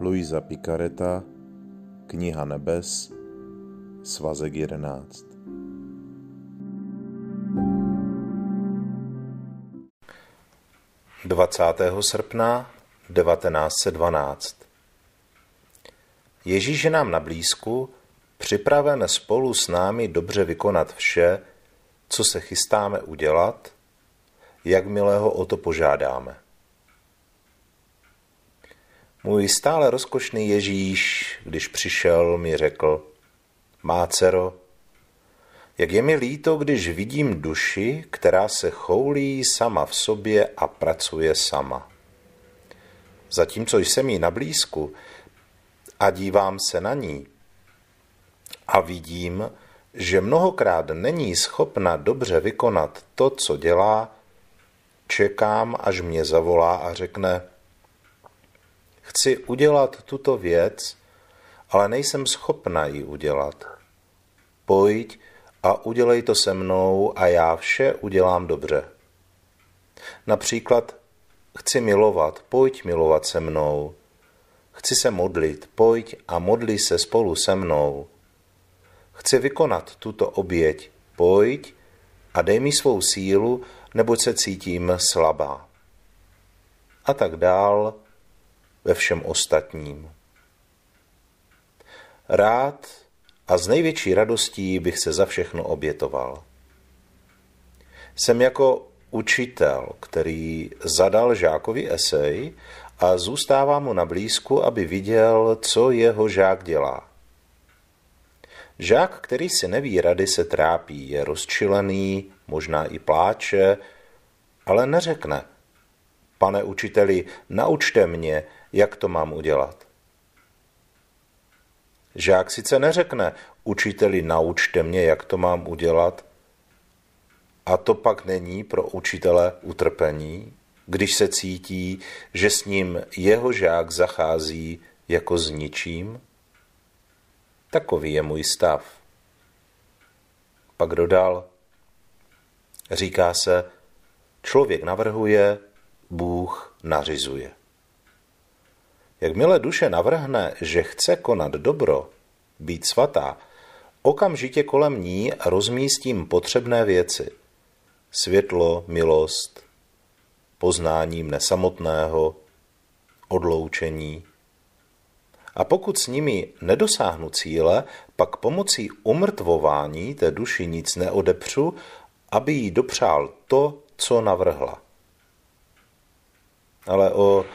Luisa Picareta, Kniha nebes, svazek 11. Dvacátého srpna 1912 Ježíš je nám na blízku, připraven spolu s námi dobře vykonat vše, co se chystáme udělat, jakmile ho o to požádáme. Můj stále rozkošný Ježíš, když přišel, mi řekl, má dcero, jak je mi líto, když vidím duši, která se choulí sama v sobě a pracuje sama. Zatímco jsem jí na blízku a dívám se na ní a vidím, že mnohokrát není schopna dobře vykonat to, co dělá, čekám, až mě zavolá a řekne, chci udělat tuto věc, ale nejsem schopna ji udělat. Pojď a udělej to se mnou a já vše udělám dobře. Například chci milovat, pojď milovat se mnou. Chci se modlit, pojď a modli se spolu se mnou. Chci vykonat tuto oběť, pojď a dej mi svou sílu, neboť se cítím slabá. A tak dál ve všem ostatním. Rád a s největší radostí bych se za všechno obětoval. Jsem jako učitel, který zadal žákovi esej a zůstává mu na blízku, aby viděl, co jeho žák dělá. Žák, který si neví rady, se trápí, je rozčilený, možná i pláče, ale neřekne. Pane učiteli, naučte mě, jak to mám udělat. Žák sice neřekne, učiteli, naučte mě, jak to mám udělat, a to pak není pro učitele utrpení, když se cítí, že s ním jeho žák zachází jako s ničím? Takový je můj stav. Pak dodal, říká se, člověk navrhuje, Bůh nařizuje. Jakmile duše navrhne, že chce konat dobro, být svatá, okamžitě kolem ní rozmístím potřebné věci. Světlo, milost, poznání mne samotného, odloučení. A pokud s nimi nedosáhnu cíle, pak pomocí umrtvování té duši nic neodepřu, aby jí dopřál to, co navrhla. Ale o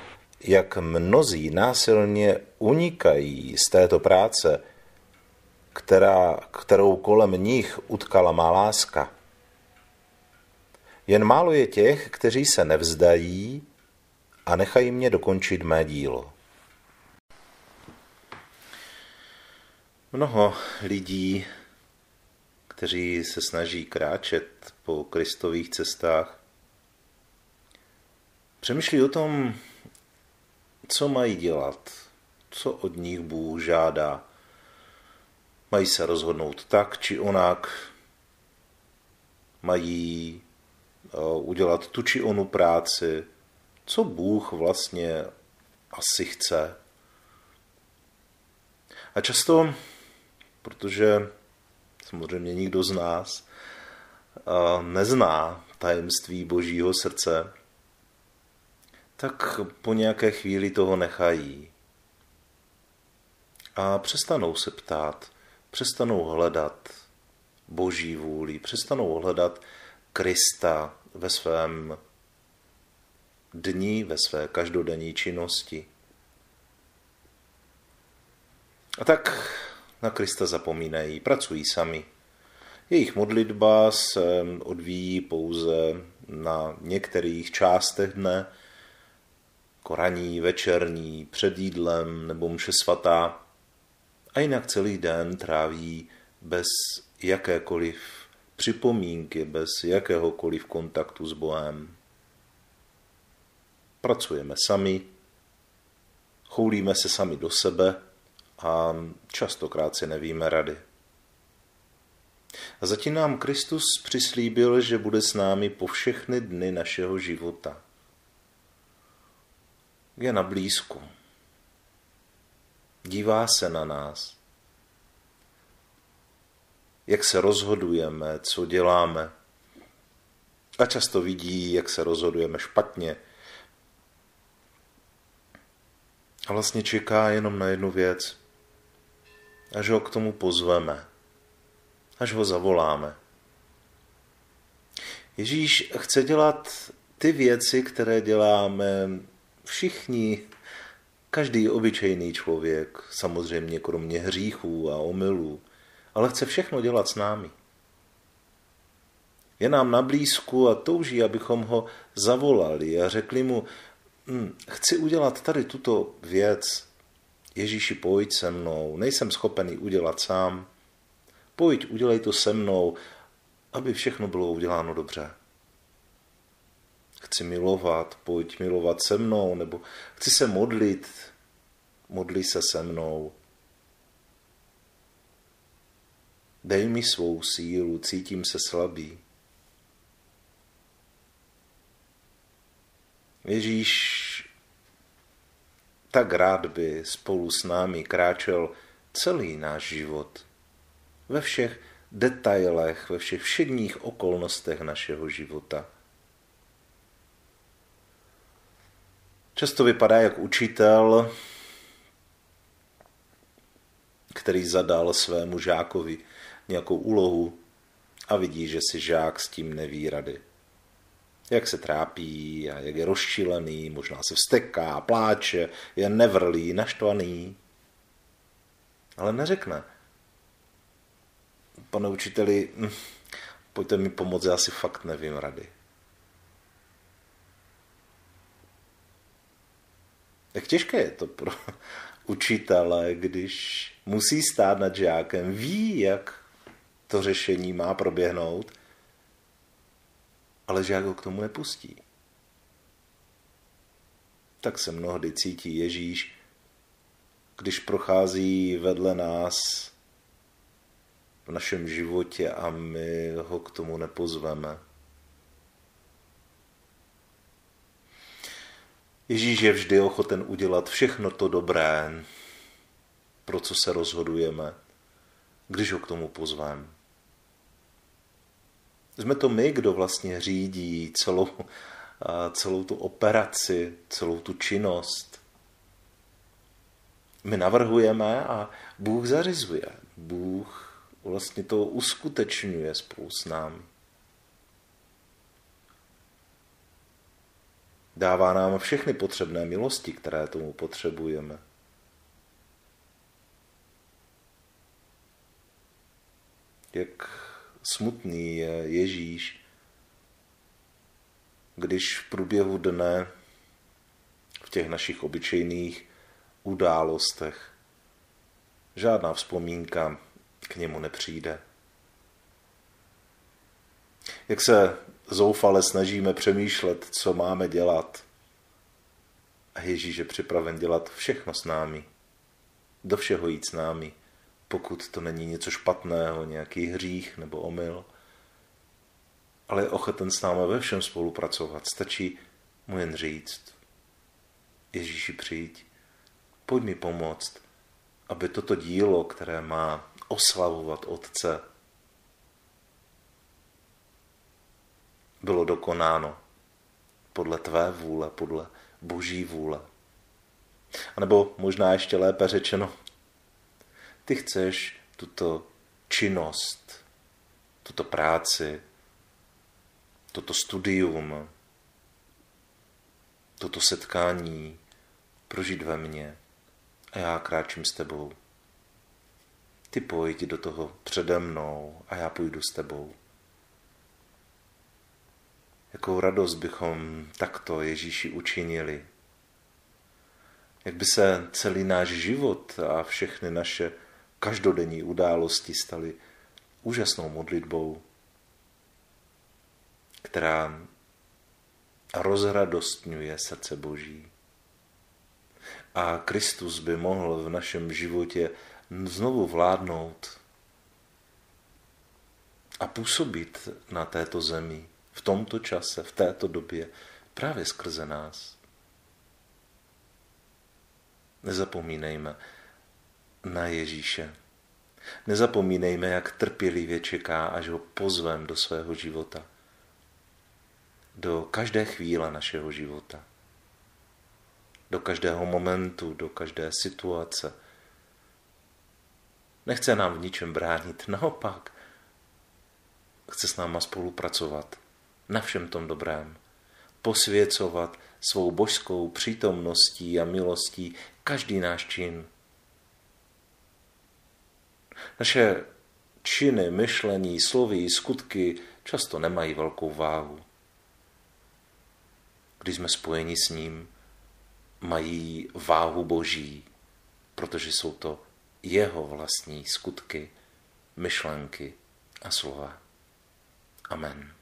jak mnozí násilně unikají z této práce, která, kterou kolem nich utkala má láska. Jen málo je těch, kteří se nevzdají a nechají mě dokončit mé dílo. Mnoho lidí, kteří se snaží kráčet po kristových cestách, přemýšlí o tom, co mají dělat, co od nich Bůh žádá. Mají se rozhodnout tak či onak, mají eh, udělat tu či onu práci, co Bůh vlastně asi chce. A často, protože samozřejmě nikdo z nás eh, nezná tajemství Božího srdce, tak po nějaké chvíli toho nechají. A přestanou se ptát, přestanou hledat boží vůli, přestanou hledat Krista ve svém dní, ve své každodenní činnosti. A tak na Krista zapomínají, pracují sami. Jejich modlitba se odvíjí pouze na některých částech dne, koraní, večerní, před jídlem nebo mše svatá a jinak celý den tráví bez jakékoliv připomínky, bez jakéhokoliv kontaktu s Bohem. Pracujeme sami, choulíme se sami do sebe a častokrát si nevíme rady. A zatím nám Kristus přislíbil, že bude s námi po všechny dny našeho života je na blízku. Dívá se na nás. Jak se rozhodujeme, co děláme. A často vidí, jak se rozhodujeme špatně. A vlastně čeká jenom na jednu věc. Až ho k tomu pozveme. Až ho zavoláme. Ježíš chce dělat ty věci, které děláme všichni, každý obyčejný člověk, samozřejmě kromě hříchů a omylů, ale chce všechno dělat s námi. Je nám na blízku a touží, abychom ho zavolali a řekli mu, hm, chci udělat tady tuto věc, Ježíši, pojď se mnou, nejsem schopený udělat sám, pojď, udělej to se mnou, aby všechno bylo uděláno dobře. Chci milovat, pojď milovat se mnou, nebo chci se modlit, modli se se mnou. Dej mi svou sílu, cítím se slabý. Ježíš tak rád by spolu s námi kráčel celý náš život. Ve všech detailech, ve všech všedních okolnostech našeho života. Často vypadá jak učitel, který zadal svému žákovi nějakou úlohu a vidí, že si žák s tím neví rady. Jak se trápí a jak je rozčilený, možná se vsteká, pláče, je nevrlý, naštvaný. Ale neřekne. Pane učiteli, hm, pojďte mi pomoct, já si fakt nevím rady. Jak těžké je to pro učitele, když musí stát nad žákem, ví, jak to řešení má proběhnout, ale žák ho k tomu nepustí. Tak se mnohdy cítí Ježíš, když prochází vedle nás v našem životě a my ho k tomu nepozveme. Ježíš je vždy ochoten udělat všechno to dobré, pro co se rozhodujeme, když ho k tomu pozveme. Jsme to my, kdo vlastně řídí celou, celou tu operaci, celou tu činnost. My navrhujeme a Bůh zařizuje. Bůh vlastně to uskutečňuje spolu s námi. Dává nám všechny potřebné milosti, které tomu potřebujeme. Jak smutný je Ježíš, když v průběhu dne v těch našich obyčejných událostech žádná vzpomínka k němu nepřijde. Jak se zoufale snažíme přemýšlet, co máme dělat. A Ježíš je připraven dělat všechno s námi. Do všeho jít s námi, pokud to není něco špatného, nějaký hřích nebo omyl. Ale je ochoten s námi ve všem spolupracovat. Stačí mu jen říct. Ježíši přijď, pojď mi pomoct, aby toto dílo, které má oslavovat Otce, bylo dokonáno podle tvé vůle, podle boží vůle. A nebo možná ještě lépe řečeno, ty chceš tuto činnost, tuto práci, toto studium, toto setkání prožít ve mně a já kráčím s tebou. Ty pojď do toho přede mnou a já půjdu s tebou. Jakou radost bychom takto Ježíši učinili. Jak by se celý náš život a všechny naše každodenní události staly úžasnou modlitbou, která rozradostňuje srdce Boží. A Kristus by mohl v našem životě znovu vládnout a působit na této zemi v tomto čase, v této době, právě skrze nás. Nezapomínejme, na Ježíše. Nezapomínejme, jak trpělivě čeká, až ho pozvem do svého života. Do každé chvíle našeho života. Do každého momentu, do každé situace. Nechce nám v ničem bránit, naopak. Chce s náma spolupracovat na všem tom dobrém. Posvěcovat svou božskou přítomností a milostí každý náš čin naše činy, myšlení, slovy, skutky často nemají velkou váhu. Když jsme spojeni s ním, mají váhu boží, protože jsou to jeho vlastní skutky, myšlenky a slova. Amen.